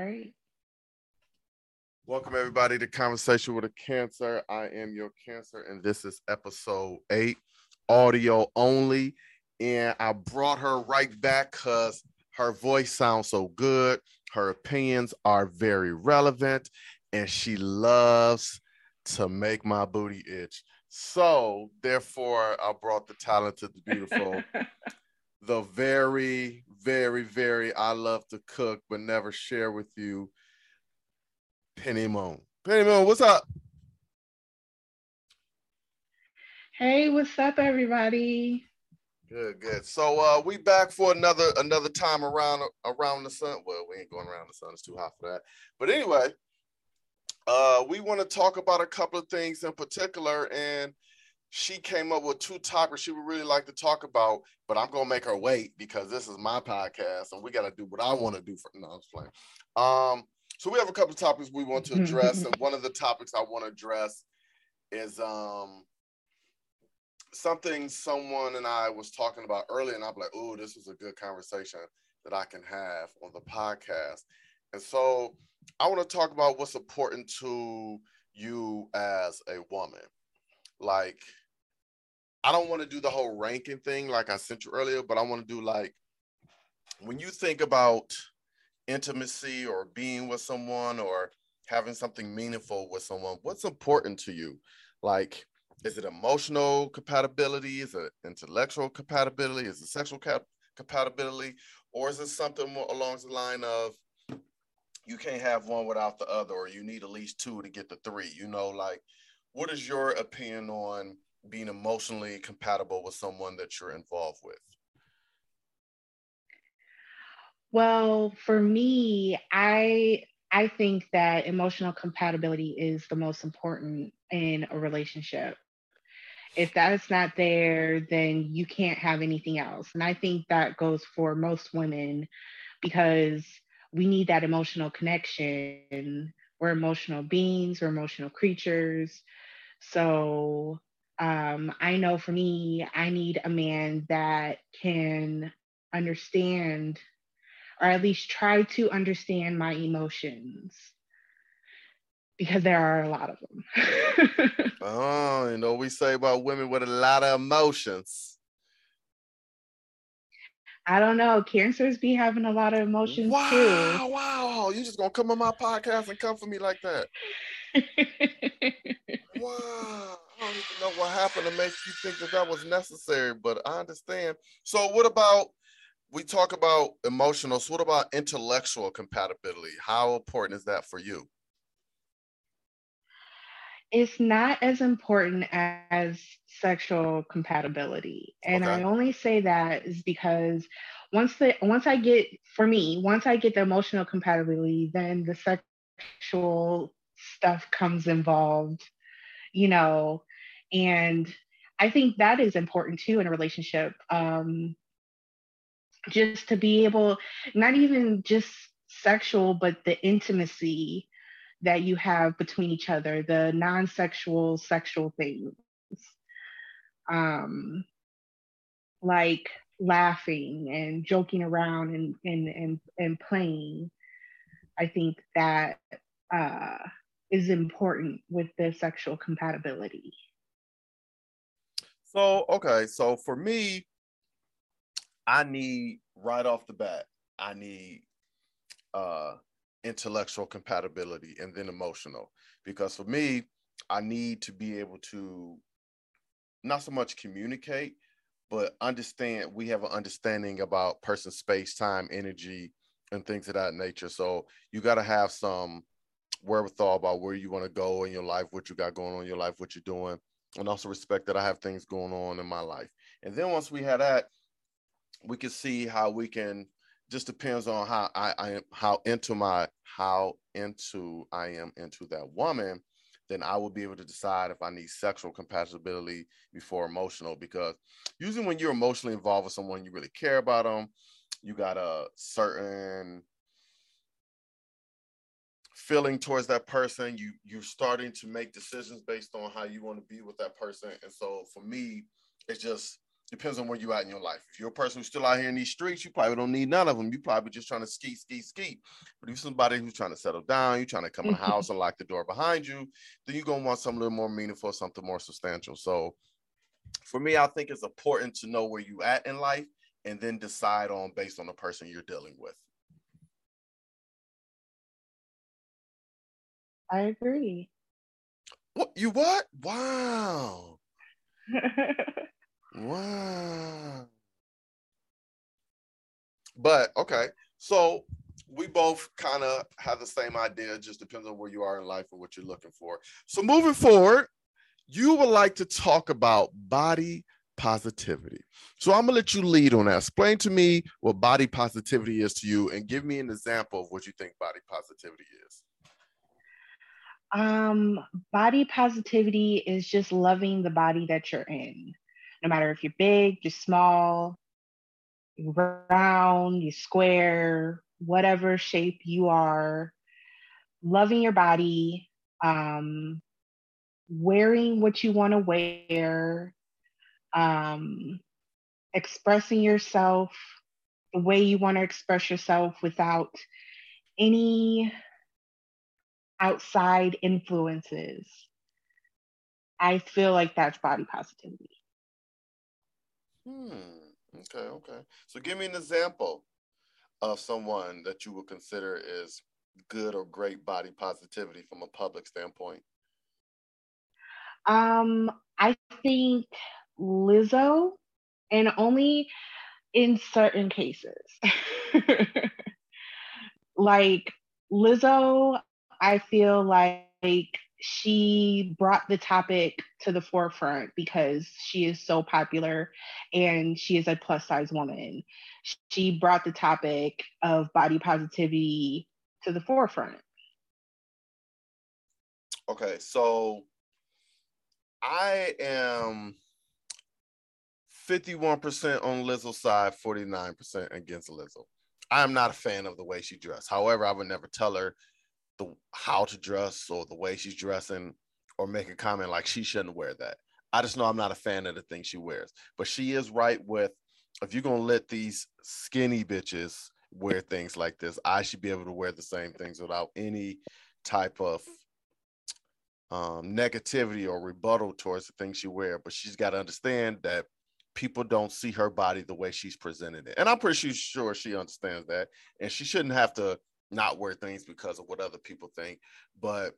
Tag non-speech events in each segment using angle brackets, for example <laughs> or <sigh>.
right. Welcome everybody to Conversation with a Cancer. I am your cancer, and this is episode eight, audio only. And I brought her right back because her voice sounds so good. Her opinions are very relevant, and she loves to make my booty itch. So, therefore, I brought the talented, the beautiful, <laughs> the very, very, very I love to cook but never share with you, Penny Moon. Penny Moon, what's up? Hey, what's up, everybody? Good, good. So uh we back for another another time around around the sun. Well, we ain't going around the sun, it's too hot for that. But anyway, uh we want to talk about a couple of things in particular, and she came up with two topics she would really like to talk about, but I'm gonna make her wait because this is my podcast and we gotta do what I want to do for no, I'm just playing. Um, so we have a couple of topics we want to address, and one of the topics I want to address is um something someone and I was talking about earlier, and I'm like, oh, this is a good conversation that I can have on the podcast. And so I want to talk about what's important to you as a woman. Like, I don't want to do the whole ranking thing like I sent you earlier, but I want to do like when you think about intimacy or being with someone or having something meaningful with someone, what's important to you? Like, is it emotional compatibility? Is it intellectual compatibility? Is it sexual cap- compatibility? Or is it something more along the line of you can't have one without the other, or you need at least two to get the three? You know, like what is your opinion on being emotionally compatible with someone that you're involved with? Well, for me, I I think that emotional compatibility is the most important in a relationship if that's not there, then you can't have anything else. And I think that goes for most women because we need that emotional connection. We're emotional beings, we're emotional creatures. So um, I know for me, I need a man that can understand or at least try to understand my emotions because there are a lot of them. <laughs> oh, you know, we say about women with a lot of emotions. I don't know. Cancers be having a lot of emotions wow, too. Wow, You just gonna come on my podcast and come for me like that? <laughs> wow. I don't even know what happened to make you think that that was necessary, but I understand. So, what about we talk about emotional? So, what about intellectual compatibility? How important is that for you? it's not as important as sexual compatibility. And okay. I only say that is because once the once I get for me, once I get the emotional compatibility, then the sexual stuff comes involved, you know, and I think that is important too in a relationship. Um, just to be able, not even just sexual, but the intimacy that you have between each other, the non sexual, sexual things. Um, like laughing and joking around and, and, and, and playing. I think that uh, is important with the sexual compatibility. So, okay, so for me, I need right off the bat, I need uh intellectual compatibility and then emotional. Because for me, I need to be able to not so much communicate, but understand we have an understanding about person space, time, energy, and things of that nature. So you got to have some wherewithal about where you want to go in your life, what you got going on in your life, what you're doing, and also respect that I have things going on in my life. And then once we have that, we can see how we can just depends on how I, I am how into my how into I am into that woman, then I will be able to decide if I need sexual compatibility before emotional. Because usually when you're emotionally involved with someone, you really care about them. You got a certain feeling towards that person. You you're starting to make decisions based on how you want to be with that person. And so for me, it just depends on where you're at in your life. If you're a person who's still out here in these streets, you probably don't need none of them. You probably just trying to ski, ski, ski. But if you're somebody who's trying to settle down, you're trying to come in the mm-hmm. house and lock the door behind you, then you're gonna want something a little more meaningful, something more substantial. So for me, I think it's important to know where you at in life and then decide on based on the person you're dealing with. I agree. What you what? Wow. <laughs> wow. But okay, so we both kind of have the same idea. It just depends on where you are in life and what you're looking for. So moving forward, you would like to talk about body positivity. So I'm gonna let you lead on that. Explain to me what body positivity is to you, and give me an example of what you think body positivity is. Um, body positivity is just loving the body that you're in, no matter if you're big, you're small, you're round, you're square, whatever shape you are. Loving your body, um, wearing what you want to wear, um, expressing yourself the way you want to express yourself without any outside influences. I feel like that's body positivity. Hmm. Okay. Okay. So give me an example of someone that you would consider is good or great body positivity from a public standpoint. Um, I think Lizzo, and only in certain cases. <laughs> like Lizzo, I feel like she brought the topic to the forefront because she is so popular and she is a plus size woman. She brought the topic of body positivity to the forefront. Okay, so I am 51% on Lizzo's side, 49% against Lizzo. I am not a fan of the way she dressed. However, I would never tell her the how to dress or the way she's dressing or make a comment like she shouldn't wear that. I just know I'm not a fan of the things she wears. But she is right with if you're gonna let these skinny bitches wear things like this, I should be able to wear the same things without any type of um, negativity or rebuttal towards the things she wear. But she's got to understand that people don't see her body the way she's presented it. And I'm pretty sure she understands that. And she shouldn't have to not wear things because of what other people think. But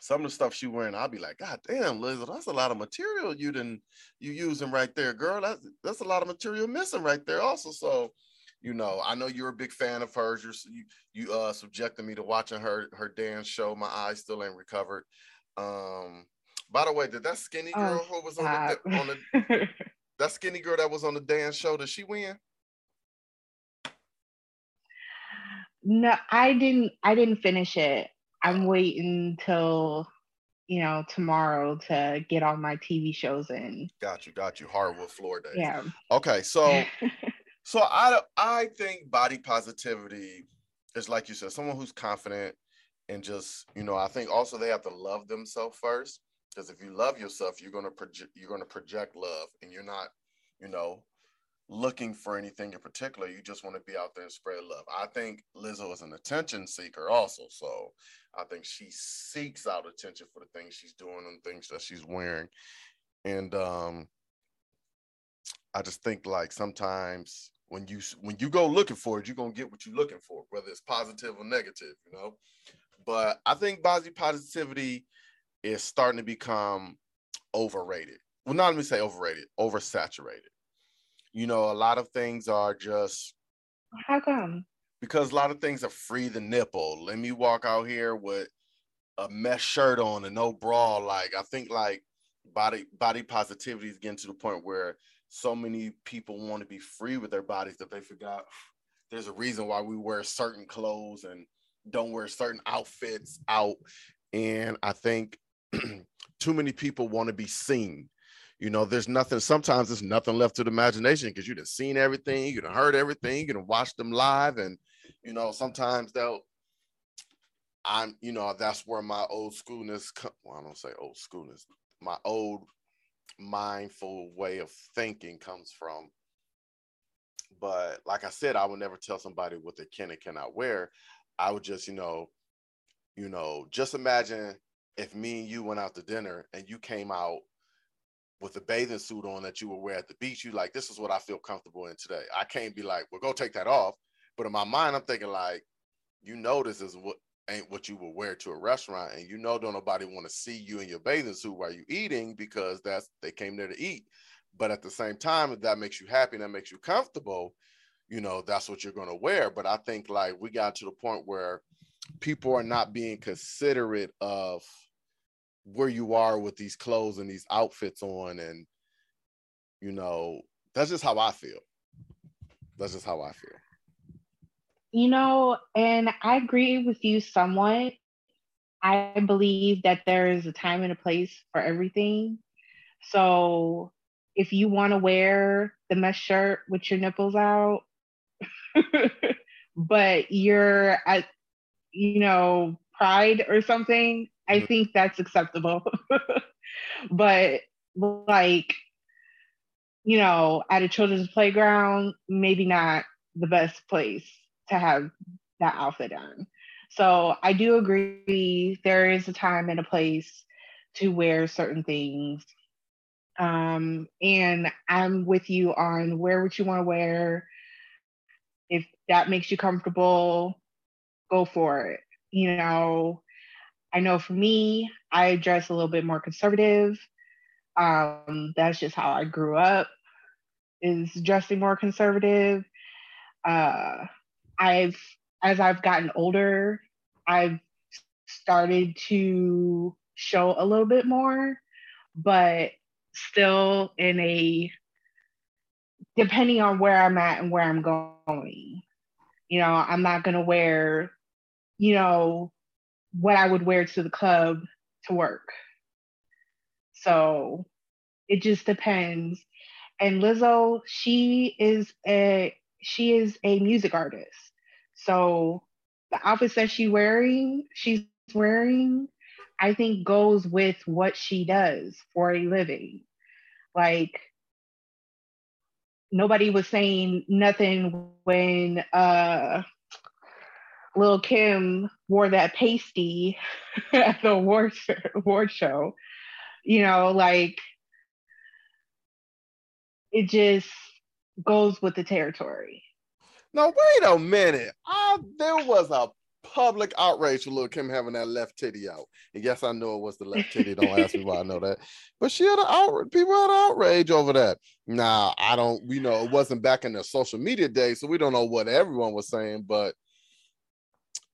some of the stuff she wearing, I'll be like, God damn, Liz, that's a lot of material you didn't you using right there, girl. That's that's a lot of material missing right there, also. So, you know, I know you're a big fan of hers. You're you you uh subjected me to watching her her dance show. My eyes still ain't recovered. Um, by the way, did that skinny oh, girl oh, who was on the on the <laughs> that skinny girl that was on the dance show, did she win? No, I didn't. I didn't finish it. I'm waiting till you know tomorrow to get all my TV shows in. Got you, got you. Hardwood floor days. Yeah. Okay, so <laughs> so I I think body positivity is like you said, someone who's confident and just you know I think also they have to love themselves first because if you love yourself, you're gonna project you're gonna project love, and you're not you know looking for anything in particular. You just want to be out there and spread love. I think Lizzo is an attention seeker also. So I think she seeks out attention for the things she's doing and things that she's wearing. And um I just think like sometimes when you when you go looking for it, you're gonna get what you're looking for, whether it's positive or negative, you know. But I think body positivity is starting to become overrated. Well, not let me say overrated, oversaturated you know, a lot of things are just how come? Because a lot of things are free the nipple. Let me walk out here with a mesh shirt on and no bra. Like I think like body body positivity is getting to the point where so many people want to be free with their bodies that they forgot there's a reason why we wear certain clothes and don't wear certain outfits out. And I think <clears throat> too many people want to be seen you know, there's nothing, sometimes there's nothing left to the imagination because you've seen everything, you've heard everything, you've watched them live. And, you know, sometimes they'll, I'm, you know, that's where my old schoolness, well, I don't say old schoolness, my old mindful way of thinking comes from. But like I said, I would never tell somebody what they can and cannot wear. I would just, you know, you know, just imagine if me and you went out to dinner and you came out with a bathing suit on that you would wear at the beach, you like, this is what I feel comfortable in today. I can't be like, well, go take that off. But in my mind, I'm thinking like, you know, this is what ain't what you would wear to a restaurant, and you know, don't nobody want to see you in your bathing suit while you eating because that's they came there to eat. But at the same time, if that makes you happy and that makes you comfortable, you know, that's what you're going to wear. But I think like we got to the point where people are not being considerate of where you are with these clothes and these outfits on and you know that's just how i feel. That's just how i feel. You know and i agree with you somewhat. I believe that there is a time and a place for everything. So if you want to wear the mesh shirt with your nipples out <laughs> but you're at you know pride or something I think that's acceptable. <laughs> but like, you know, at a children's playground, maybe not the best place to have that outfit on. So I do agree there is a time and a place to wear certain things. Um, and I'm with you on wear what you want to wear. If that makes you comfortable, go for it. You know, I know for me, I dress a little bit more conservative. Um, that's just how I grew up, is dressing more conservative. Uh, I've, as I've gotten older, I've started to show a little bit more, but still in a, depending on where I'm at and where I'm going. You know, I'm not going to wear, you know, what I would wear to the club to work. So it just depends. And Lizzo, she is a she is a music artist. So the outfits that she wearing, she's wearing, I think goes with what she does for a living. Like nobody was saying nothing when uh Lil Kim wore that pasty <laughs> at the award show, award show. You know, like it just goes with the territory. Now wait a minute. I, there was a public outrage for Lil Kim having that left titty out. And yes, I know it was the left titty. Don't ask me why I know that. But she had an outrage. People had an outrage over that. Now I don't. We know it wasn't back in the social media days, so we don't know what everyone was saying. But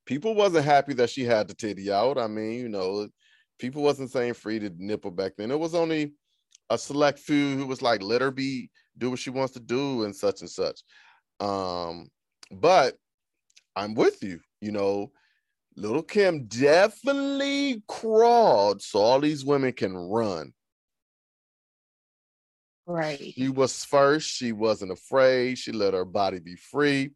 people wasn't happy that she had the titty out. I mean, you know, people wasn't saying free to nipple back then. It was only a select few who was like, let her be, do what she wants to do, and such and such. Um, but I'm with you, you know. Lil Kim definitely crawled so all these women can run. Right. She was first. She wasn't afraid. She let her body be free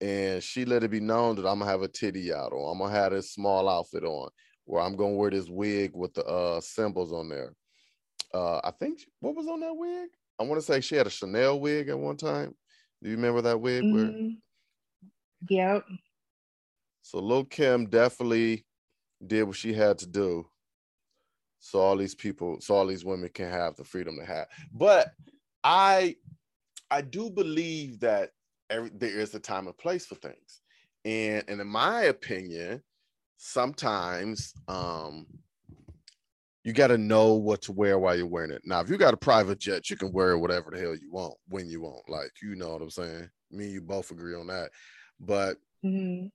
and she let it be known that I'm gonna have a titty out or I'm gonna have this small outfit on, or I'm gonna wear this wig with the uh symbols on there. Uh I think what was on that wig? I want to say she had a Chanel wig at one time. Do you remember that wig? Mm-hmm. Where... Yep. So Lil Kim definitely did what she had to do. So all these people, so all these women can have the freedom to have. But I I do believe that every, there is a time and place for things. And, and in my opinion, sometimes um, you got to know what to wear while you're wearing it. Now, if you got a private jet, you can wear whatever the hell you want when you want. Like, you know what I'm saying? Me and you both agree on that. But mm-hmm.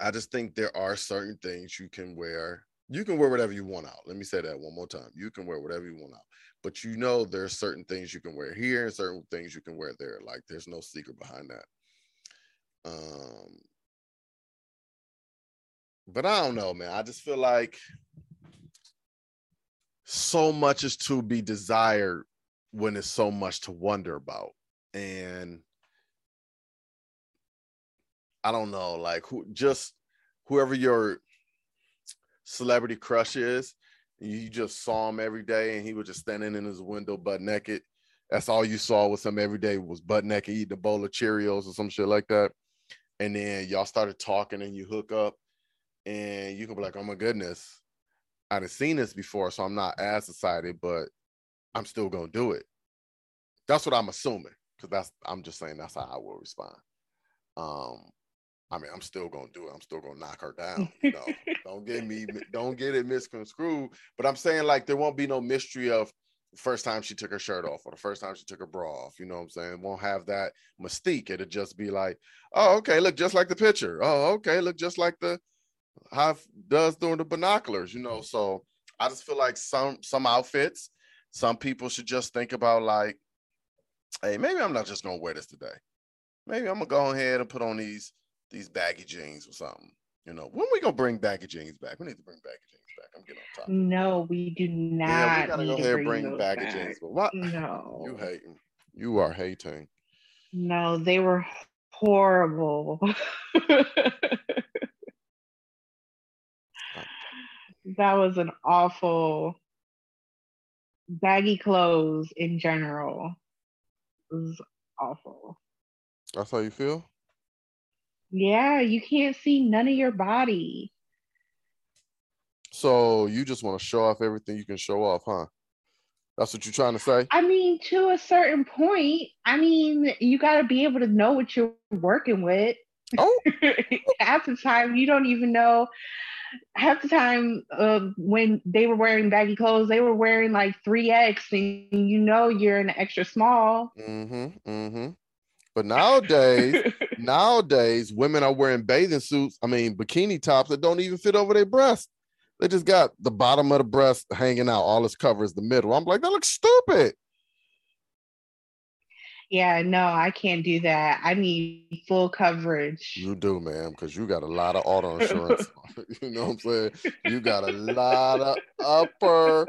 I just think there are certain things you can wear. You can wear whatever you want out. Let me say that one more time. You can wear whatever you want out but you know there's certain things you can wear here and certain things you can wear there. Like there's no secret behind that. Um, but I don't know, man. I just feel like so much is to be desired when it's so much to wonder about. And I don't know, like who just whoever your celebrity crush is, you just saw him every day and he was just standing in his window butt naked. That's all you saw with him every day was butt naked, eating a bowl of Cheerios or some shit like that. And then y'all started talking and you hook up and you can be like, oh my goodness, I've seen this before, so I'm not as excited, but I'm still gonna do it. That's what I'm assuming, because that's I'm just saying that's how I will respond. Um, I mean, I'm still gonna do it. I'm still gonna knock her down. You know, <laughs> don't get me, don't get it misconstrued. But I'm saying like there won't be no mystery of the first time she took her shirt off or the first time she took her bra off. You know what I'm saying? Won't have that mystique. It'll just be like, oh, okay, look just like the picture. Oh, okay, look just like the how does during the binoculars. You know, so I just feel like some some outfits, some people should just think about like, hey, maybe I'm not just gonna wear this today. Maybe I'm gonna go ahead and put on these these baggy jeans or something. You know, when we gonna bring baggy jeans back? We need to bring baggy jeans back. I'm getting on top. No, we do not. Yeah, we gotta go ahead and bring, baggy back. jeans. But what? No, you hating. You are hating. No, they were horrible. <laughs> that was an awful baggy clothes in general. It was awful. That's how you feel? Yeah, you can't see none of your body. So you just want to show off everything you can show off, huh? That's what you're trying to say? I mean, to a certain point. I mean, you got to be able to know what you're working with. Oh. <laughs> half the time, you don't even know. Half the time, uh, when they were wearing baggy clothes, they were wearing like 3X, and you know you're an extra small. Mm-hmm. Mm-hmm. But nowadays, <laughs> nowadays, women are wearing bathing suits. I mean, bikini tops that don't even fit over their breast. They just got the bottom of the breast hanging out. All this covers the middle. I'm like, that looks stupid. Yeah, no, I can't do that. I need full coverage. You do, man, because you got a lot of auto <laughs> insurance. <laughs> you know what I'm saying? You got a lot of upper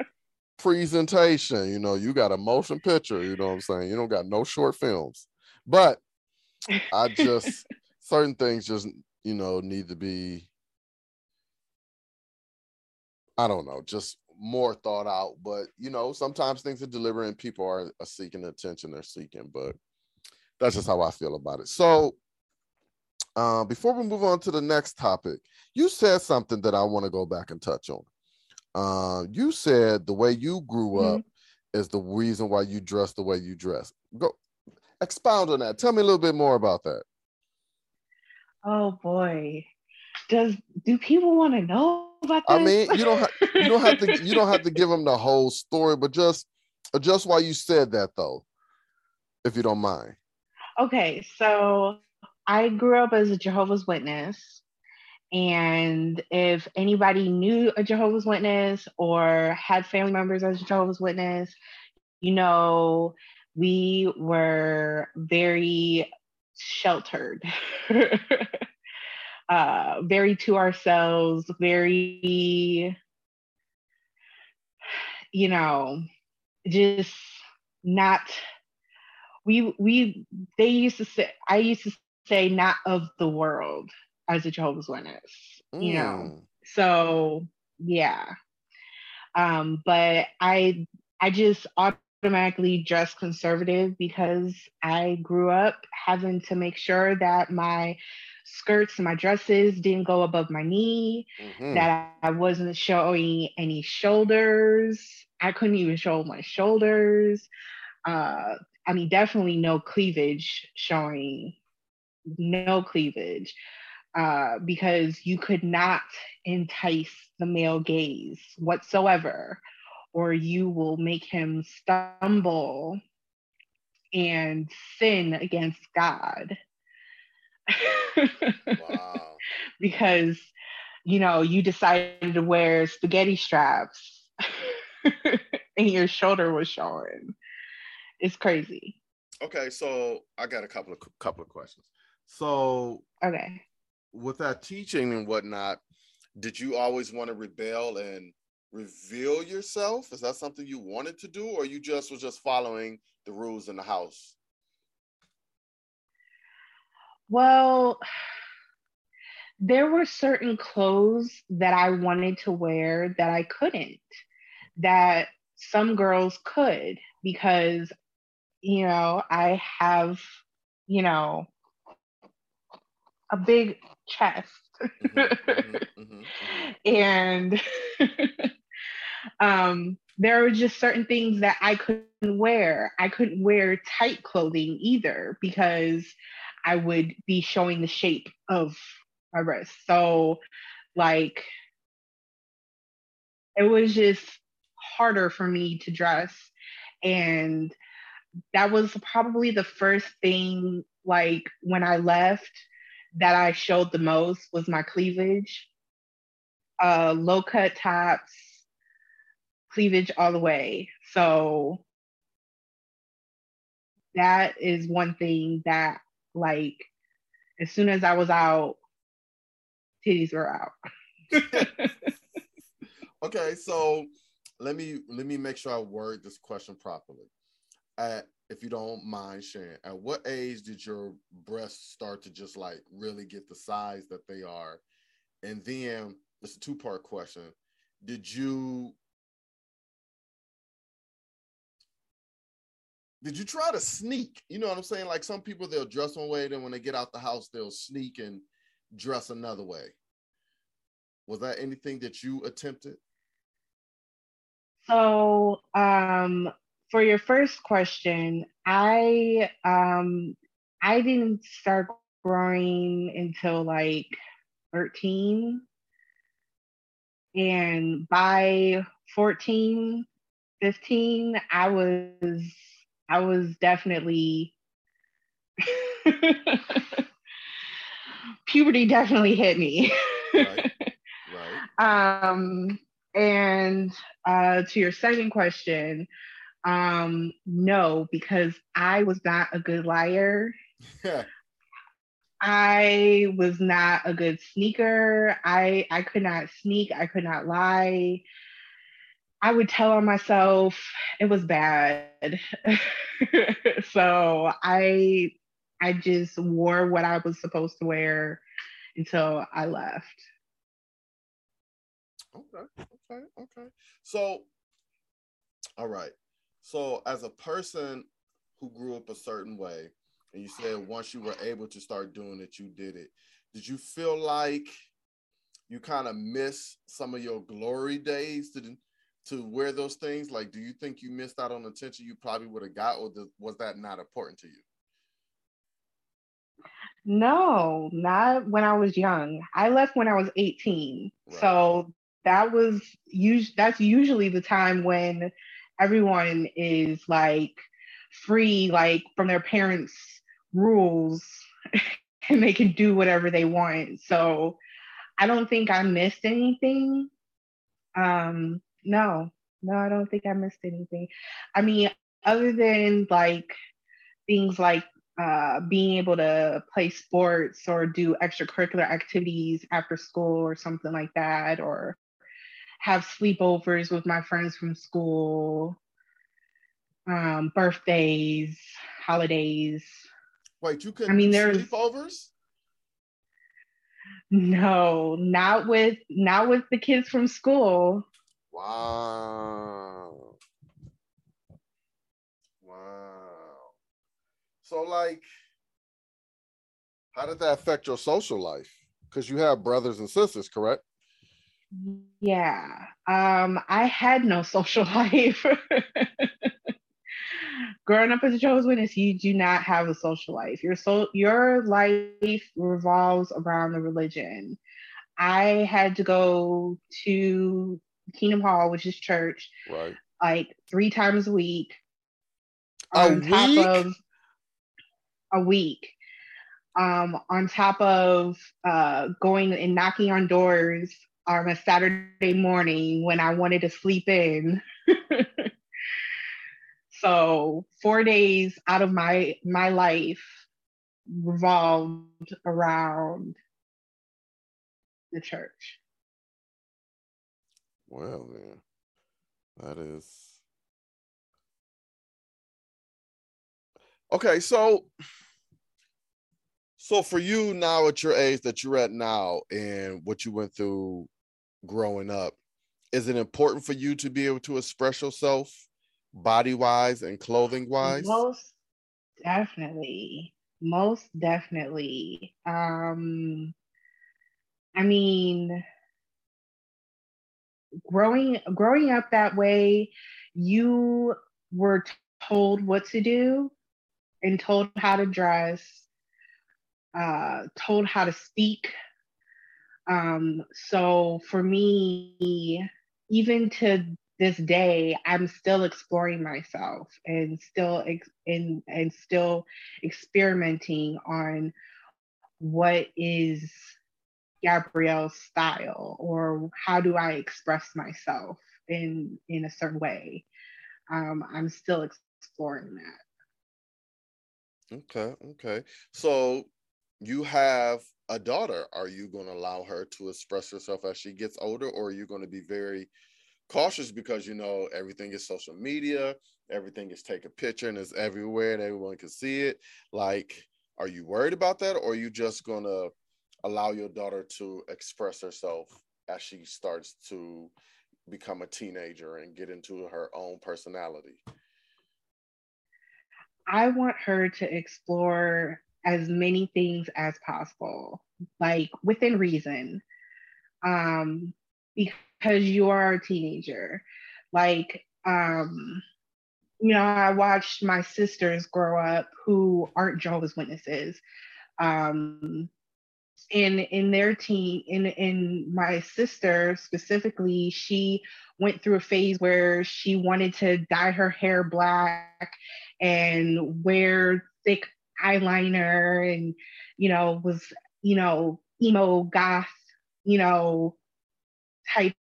presentation. You know, you got a motion picture. You know what I'm saying? You don't got no short films. But I <laughs> just certain things just you know need to be I don't know, just more thought out. But you know, sometimes things are delivering, people are, are seeking attention they're seeking. But that's just how I feel about it. So uh, before we move on to the next topic, you said something that I want to go back and touch on. Uh, you said the way you grew mm-hmm. up is the reason why you dress the way you dress. Go expound on that. Tell me a little bit more about that. Oh boy, does do people want to know about this? I mean, you don't ha- you don't have to you don't have to give them the whole story, but just uh, just why you said that though, if you don't mind. Okay, so I grew up as a Jehovah's Witness. And if anybody knew a Jehovah's Witness or had family members as a Jehovah's Witness, you know, we were very sheltered, <laughs> uh, very to ourselves, very, you know, just not. We we they used to say I used to say not of the world as a Jehovah's Witness, mm. you know. Mm. So yeah, um, but I I just automatically dress conservative because I grew up having to make sure that my skirts and my dresses didn't go above my knee, mm-hmm. that I wasn't showing any shoulders. I couldn't even show my shoulders. Uh, I mean, definitely no cleavage showing, no cleavage, uh, because you could not entice the male gaze whatsoever or you will make him stumble and sin against God. wow. <laughs> Because, you know, you decided to wear spaghetti straps <laughs> and your shoulder was showing. It's crazy. Okay, so I got a couple of couple of questions. So okay, with that teaching and whatnot, did you always want to rebel and reveal yourself? Is that something you wanted to do, or you just was just following the rules in the house? Well, there were certain clothes that I wanted to wear that I couldn't. that some girls could because, you know, I have, you know, a big chest. Mm-hmm, mm-hmm, mm-hmm, <laughs> and <laughs> um, there were just certain things that I couldn't wear. I couldn't wear tight clothing either because I would be showing the shape of my wrist. So, like, it was just harder for me to dress. And that was probably the first thing, like, when I left that I showed the most was my cleavage. Uh, low cut tops, cleavage all the way. So that is one thing that like as soon as I was out, titties were out. <laughs> okay, so let me let me make sure I word this question properly. At if you don't mind sharing, at what age did your breasts start to just like really get the size that they are? And then it's a two-part question. Did you did you try to sneak? You know what I'm saying? Like some people they'll dress one way, then when they get out the house, they'll sneak and dress another way. Was that anything that you attempted? So, um, for your first question, I um, I didn't start growing until like 13. And by 14, 15, I was I was definitely <laughs> puberty definitely hit me. right. Right. <laughs> Um, and uh, to your second question, um, no, because I was not a good liar. <laughs> I was not a good sneaker. I I could not sneak. I could not lie. I would tell on myself it was bad. <laughs> so I I just wore what I was supposed to wear until I left. Okay, okay, okay. So all right. So as a person who grew up a certain way, and you said once you were able to start doing it, you did it. Did you feel like you kind of miss some of your glory days to to wear those things? Like, do you think you missed out on attention you probably would have got, or was that not important to you? No, not when I was young. I left when I was 18. Right. So that was us- that's usually the time when everyone is like free like from their parents rules <laughs> and they can do whatever they want. So I don't think I missed anything. Um no, no, I don't think I missed anything. I mean, other than like things like uh, being able to play sports or do extracurricular activities after school or something like that, or have sleepovers with my friends from school, um, birthdays, holidays. Wait, you couldn't I mean, there's sleepovers? No, not with not with the kids from school. Wow. Wow. So, like, how did that affect your social life? Because you have brothers and sisters, correct? Yeah. Um, I had no <laughs> social life. Growing up as a Jehovah's Witness, you do not have a social life. Your so your life revolves around the religion. I had to go to Kingdom Hall, which is church, right? Like three times a week. A on week? top of a week. Um, on top of uh, going and knocking on doors on a Saturday morning when I wanted to sleep in. <laughs> so four days out of my my life revolved around the church. Well, man, that is okay. So, so for you now at your age that you're at now, and what you went through growing up, is it important for you to be able to express yourself body wise and clothing wise? Most definitely. Most definitely. Um, I mean, growing growing up that way, you were told what to do and told how to dress, uh, told how to speak. Um, so for me, even to this day, I'm still exploring myself and still ex- and and still experimenting on what is Gabrielle's style or how do I express myself in in a certain way. Um, I'm still exploring that. Okay, okay. So you have a daughter. Are you going to allow her to express herself as she gets older, or are you going to be very cautious because you know everything is social media, everything is take a picture and it's everywhere and everyone can see it. Like, are you worried about that, or are you just gonna allow your daughter to express herself as she starts to become a teenager and get into her own personality? I want her to explore as many things as possible, like within reason. Um, because you are a teenager. Like, um, you know, I watched my sisters grow up who aren't Jehovah's Witnesses. Um, in in their teen in in my sister specifically she went through a phase where she wanted to dye her hair black and wear thick eyeliner and you know was you know emo goth you know type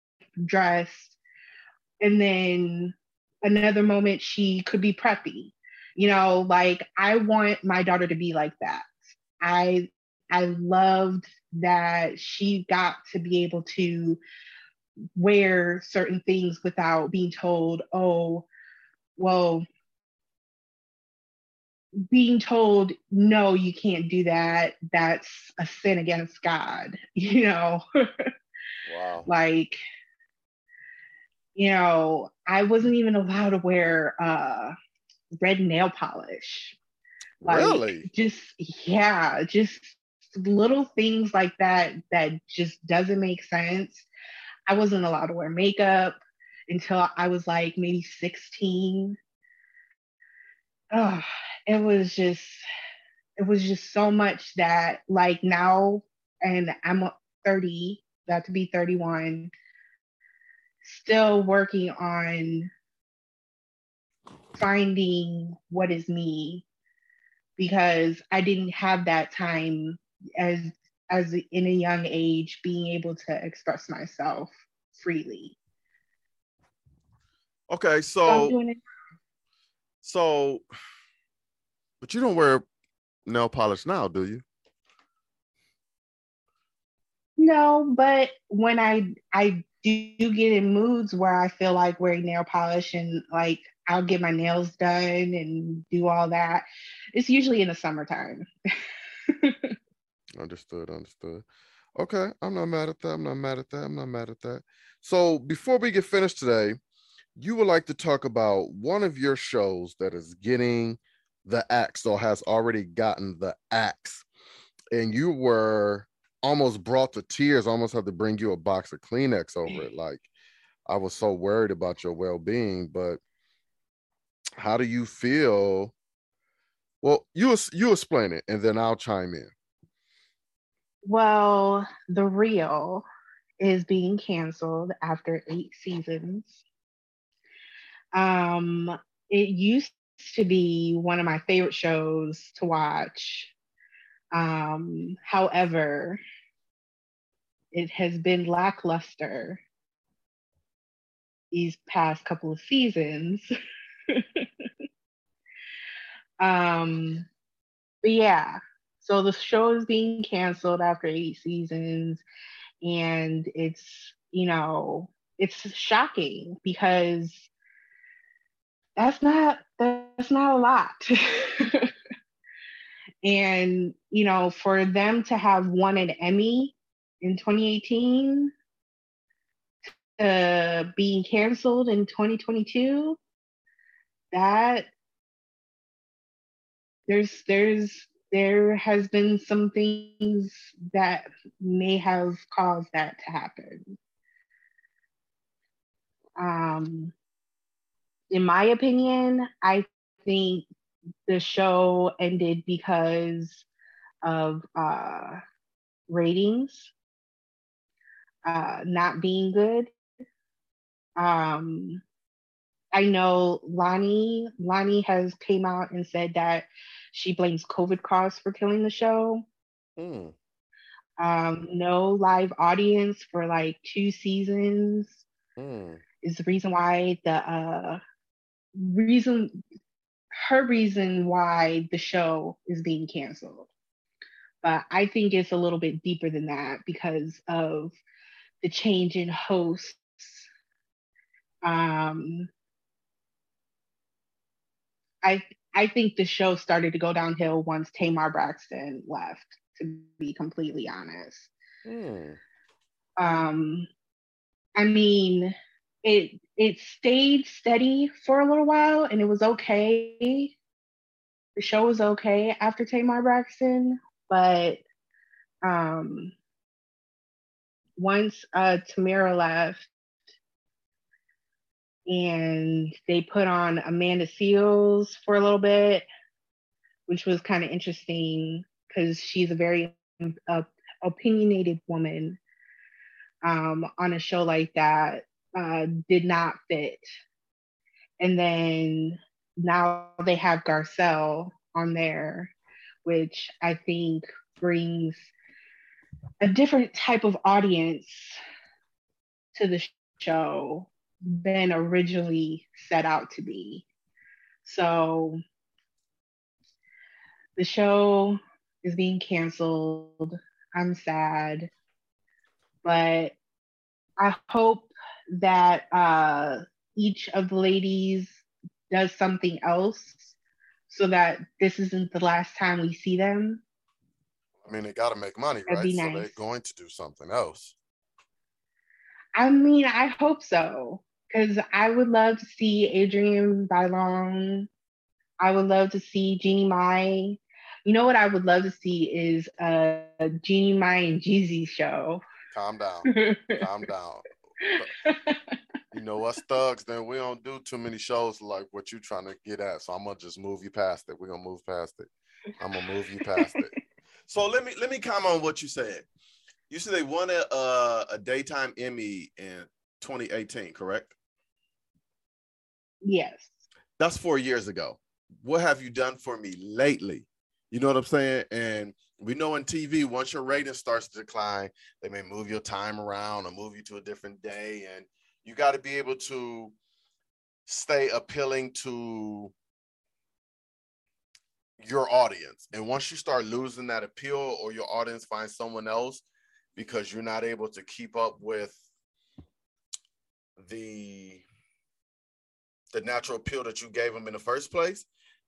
dress. And then another moment she could be preppy. You know like i want my daughter to be like that. I i loved that she got to be able to wear certain things without being told oh well being told no you can't do that that's a sin against god <laughs> you know wow <laughs> like you know, I wasn't even allowed to wear uh, red nail polish. Like, really? Just yeah, just little things like that that just doesn't make sense. I wasn't allowed to wear makeup until I was like maybe 16. Oh, it was just it was just so much that like now and I'm 30, about to be 31 still working on finding what is me because I didn't have that time as as in a young age being able to express myself freely. Okay, so so, so but you don't wear nail polish now, do you? No, but when I I do get in moods where I feel like wearing nail polish and like I'll get my nails done and do all that. It's usually in the summertime. <laughs> understood, understood. Okay, I'm not mad at that. I'm not mad at that. I'm not mad at that. So before we get finished today, you would like to talk about one of your shows that is getting the axe or has already gotten the axe. And you were almost brought to tears. Almost had to bring you a box of Kleenex over it. Mm. Like I was so worried about your well-being. But how do you feel? Well, you you explain it, and then I'll chime in. Well, the real is being canceled after eight seasons. Um, it used to be one of my favorite shows to watch. Um, however, it has been lackluster these past couple of seasons. <laughs> um, but yeah, so the show is being canceled after eight seasons, and it's you know it's shocking because that's not that's not a lot. <laughs> and you know for them to have won an emmy in 2018 uh, being canceled in 2022, that there's there's there has been some things that may have caused that to happen. Um, in my opinion, I think the show ended because of uh, ratings uh, not being good. Um, I know Loni Lani has came out and said that she blames COVID costs for killing the show. Mm. Um, no live audience for like two seasons mm. is the reason why the uh, reason her reason why the show is being canceled. But I think it's a little bit deeper than that because of the change in hosts. Um, I I think the show started to go downhill once Tamar Braxton left. To be completely honest, mm. um, I mean, it it stayed steady for a little while, and it was okay. The show was okay after Tamar Braxton, but um, once uh, Tamera left, and they put on Amanda Seales for a little bit, which was kind of interesting because she's a very uh, opinionated woman um, on a show like that uh, did not fit. And then now they have Garcelle on there, which I think brings a different type of audience to the show than originally set out to be. So the show is being canceled. I'm sad, but I hope that uh, each of the ladies does something else so that this isn't the last time we see them. I mean, they got to make money, That'd right? Nice. So they're going to do something else. I mean, I hope so because I would love to see Adrienne Bailon. I would love to see Jeannie Mai. You know what I would love to see is a Jeannie Mai and Jeezy show. Calm down. <laughs> Calm down. you know us thugs, then we don't do too many shows like what you trying to get at. So I'm gonna just move you past it. We're gonna move past it. I'm gonna move you past it. <laughs> So let me let me comment on what you said. You said they won a, a, a daytime Emmy in 2018, correct? Yes. That's four years ago. What have you done for me lately? You know what I'm saying? And we know in TV, once your rating starts to decline, they may move your time around or move you to a different day. And you got to be able to stay appealing to your audience. And once you start losing that appeal or your audience finds someone else because you're not able to keep up with the the natural appeal that you gave them in the first place,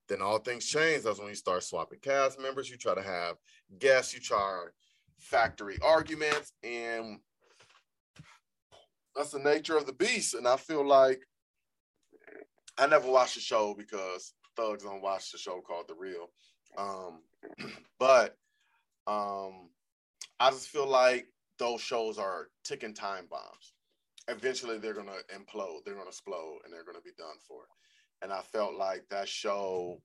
then all things change. That's when you start swapping cast members. You try to have guests, you try factory arguments, and that's the nature of the beast. And I feel like I never watched the show because thugs don't watch the show called The Real. Um, <clears throat> but um, I just feel like those shows are ticking time bombs eventually they're gonna implode, they're gonna explode, and they're gonna be done for. And I felt like that show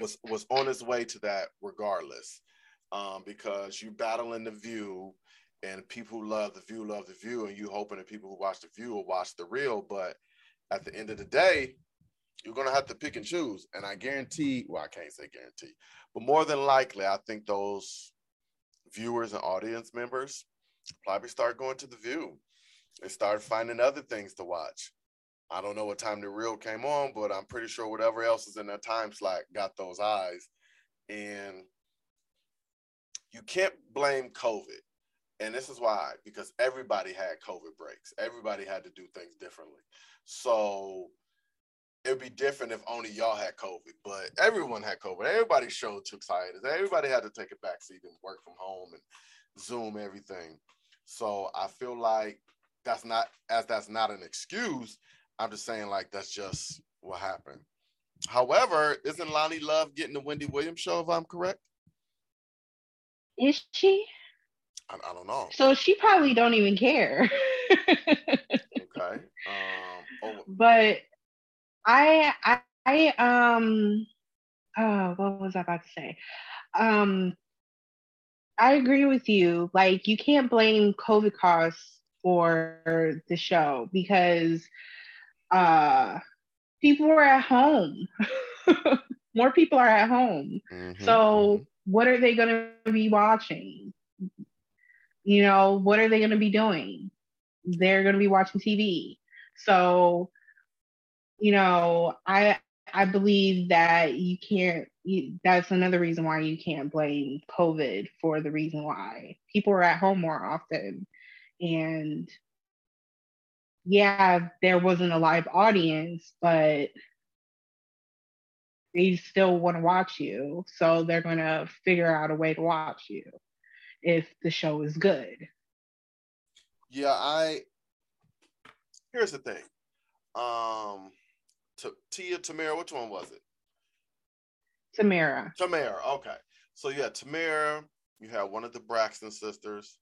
was was on its way to that regardless, um, because you battling the view, and people who love the view love the view, and you hoping that people who watch the view will watch the real. But at the end of the day, you're gonna have to pick and choose. And I guarantee, well, I can't say guarantee, but more than likely, I think those viewers and audience members probably start going to the view and start finding other things to watch. I don't know what time the real came on, but I'm pretty sure whatever else is in that time slot got those eyes. And you can't blame COVID. And this is why, because everybody had COVID breaks. Everybody had to do things differently. So it'd be different if only y'all had COVID, but everyone had COVID. Everybody showed took hiatus. Everybody had to take a backseat and work from home and Zoom everything. So I feel like that's not as that's not an excuse. I'm just saying like that's just what happened. However, isn't Loni Love getting the Wendy Williams show if I'm correct? Is she? I, I don't know. So she probably don't even care. okay. Um, oh. <laughs> But I I I um oh what was I about to say? Um I agree with you. Like you can't blame COVID costs for the show because uh people were at home. <laughs> More people are at home. Mm-hmm. So mm-hmm. what are they going to be watching? You know, what are they going to be doing? They're going to be watching TV. So, you know, I I believe that you can't. You, that's another reason why you can't blame COVID for the reason why people are at home more often, and yeah, there wasn't a live audience, but they still want to watch you. So they're going to figure out a way to watch you if the show is good. Yeah, I here's the thing. Um T- Tia Tamara, which one was it? Tamera. Tamera, okay. So yeah, Tamera, you had one of the Braxton sisters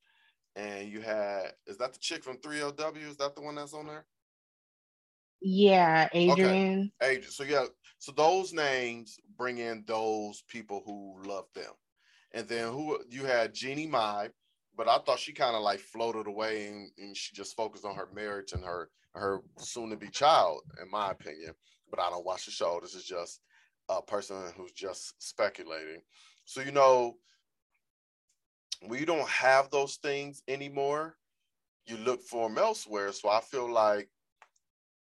and you had is that the chick from 3LW? Is that the one that's on there? Yeah, Adrienne. Okay. Adrienne. So yeah, so those names bring in those people who love them. And then who you had Jeannie Mai, but I thought she kind of like floated away and, and, she just focused on her marriage and her her soon to be child, in my opinion. But I don't watch the show. This is just a person who's just speculating. So you know, we don't have those things anymore, you look for them elsewhere. So I feel like,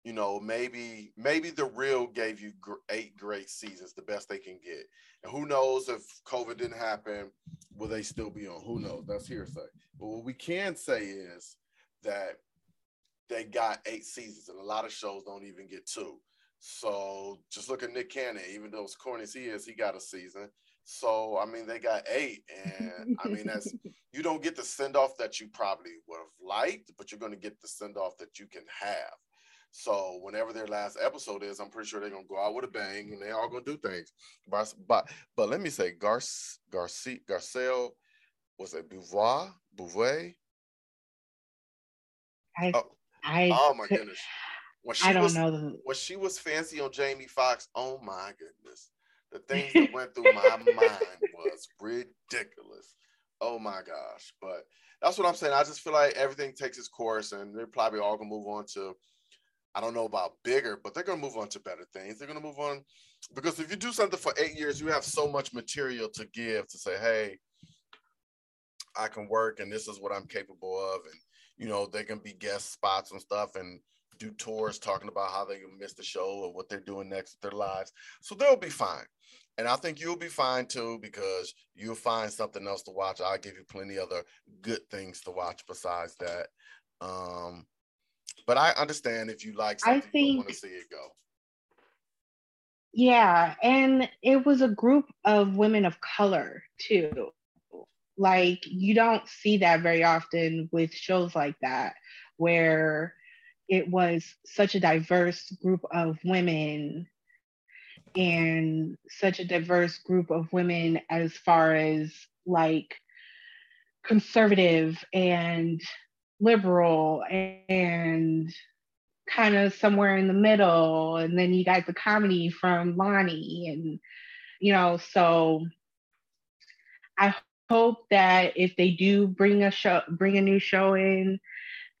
you know, maybe maybe the real gave you eight great seasons, the best they can get. And who knows if COVID didn't happen, will they still be on? Who knows? That's hearsay. But what we can say is that they got eight seasons, and a lot of shows don't even get two. So just look at Nick Cannon, even though as corny as he is, he got a season. So I mean, they got eight, and I mean that's <laughs> you don't get the send off that you probably would have liked, but you're going to get the send off that you can have. So whenever their last episode is, I'm pretty sure they're gonna go out with a bang, and they're all gonna do things. But but, but let me say, Gar Garcia Garcelle was it Beauvoir Bouvet? I oh, I oh my goodness. When she I don't was, know the... when she was fancy on Jamie Foxx. Oh my goodness the <laughs> things that went through my mind was ridiculous. Oh my gosh. But that's what I'm saying. I just feel like everything takes its course and they're probably all gonna move on to I don't know about bigger, but they're gonna move on to better things. They're gonna move on because if you do something for eight years, you have so much material to give to say, hey, I can work and this is what I'm capable of. And you know, they can be guest spots and stuff and do tours talking about how they miss the show or what they're doing next with their lives. So they'll be fine. And I think you'll be fine too because you'll find something else to watch. I'll give you plenty other good things to watch besides that. Um, but I understand if you like something, I think, you want to see it go. Yeah, and it was a group of women of color too. Like you don't see that very often with shows like that, where it was such a diverse group of women and such a diverse group of women as far as like conservative and liberal and kind of somewhere in the middle. And then you got the comedy from Loni and you know so I hope that if they do bring a show bring a new show in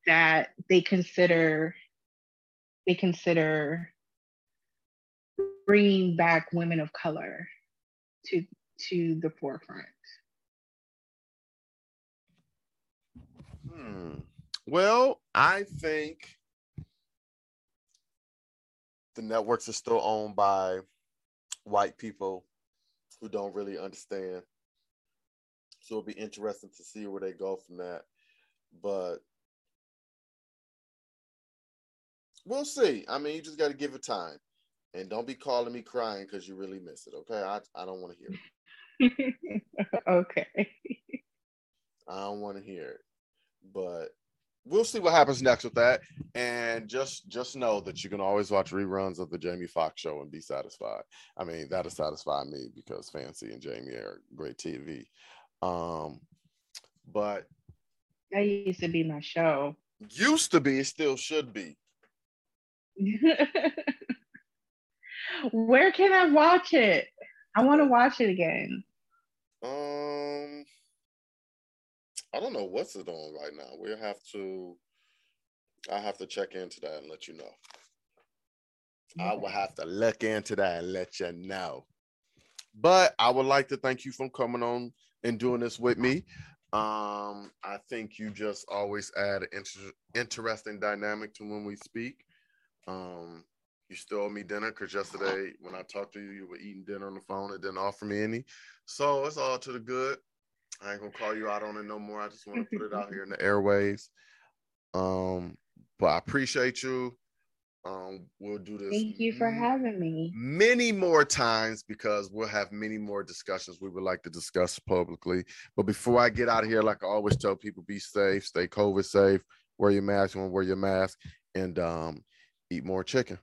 that they consider they consider bringing back women of color to to the forefront. Hmm. Well, I think the networks are still owned by white people who don't really understand. So it'll be interesting to see where they go from that. But we'll see. I mean, you just got to give it time. And don't be calling me crying because you really miss it. Okay. I, I don't want to hear it. <laughs> okay. I don't want to hear it. But we'll see what happens next with that. And just just know that you can always watch reruns of the Jamie Foxx show and be satisfied. I mean, that'll satisfy me because Fancy and Jamie are great TV. Um, but that used to be my show. Used to be, it still should be. <laughs> Where can I watch it? I want to watch it again. Um, I don't know what's it on right now. We'll have to. I have to check into that and let you know. Okay. I will have to look into that and let you know. But I would like to thank you for coming on and doing this with me. Um, I think you just always add an inter- interesting dynamic to when we speak. Um, you still owe me dinner because yesterday when I talked to you, you were eating dinner on the phone and didn't offer me any. So it's all to the good. I ain't gonna call you out on it no more. I just want to put it out here in the airways. Um, but I appreciate you. Um, we'll do this. Thank you for having me. Many more times because we'll have many more discussions we would like to discuss publicly. But before I get out of here, like I always tell people, be safe, stay COVID safe, wear your mask when wear your mask, and um, eat more chicken.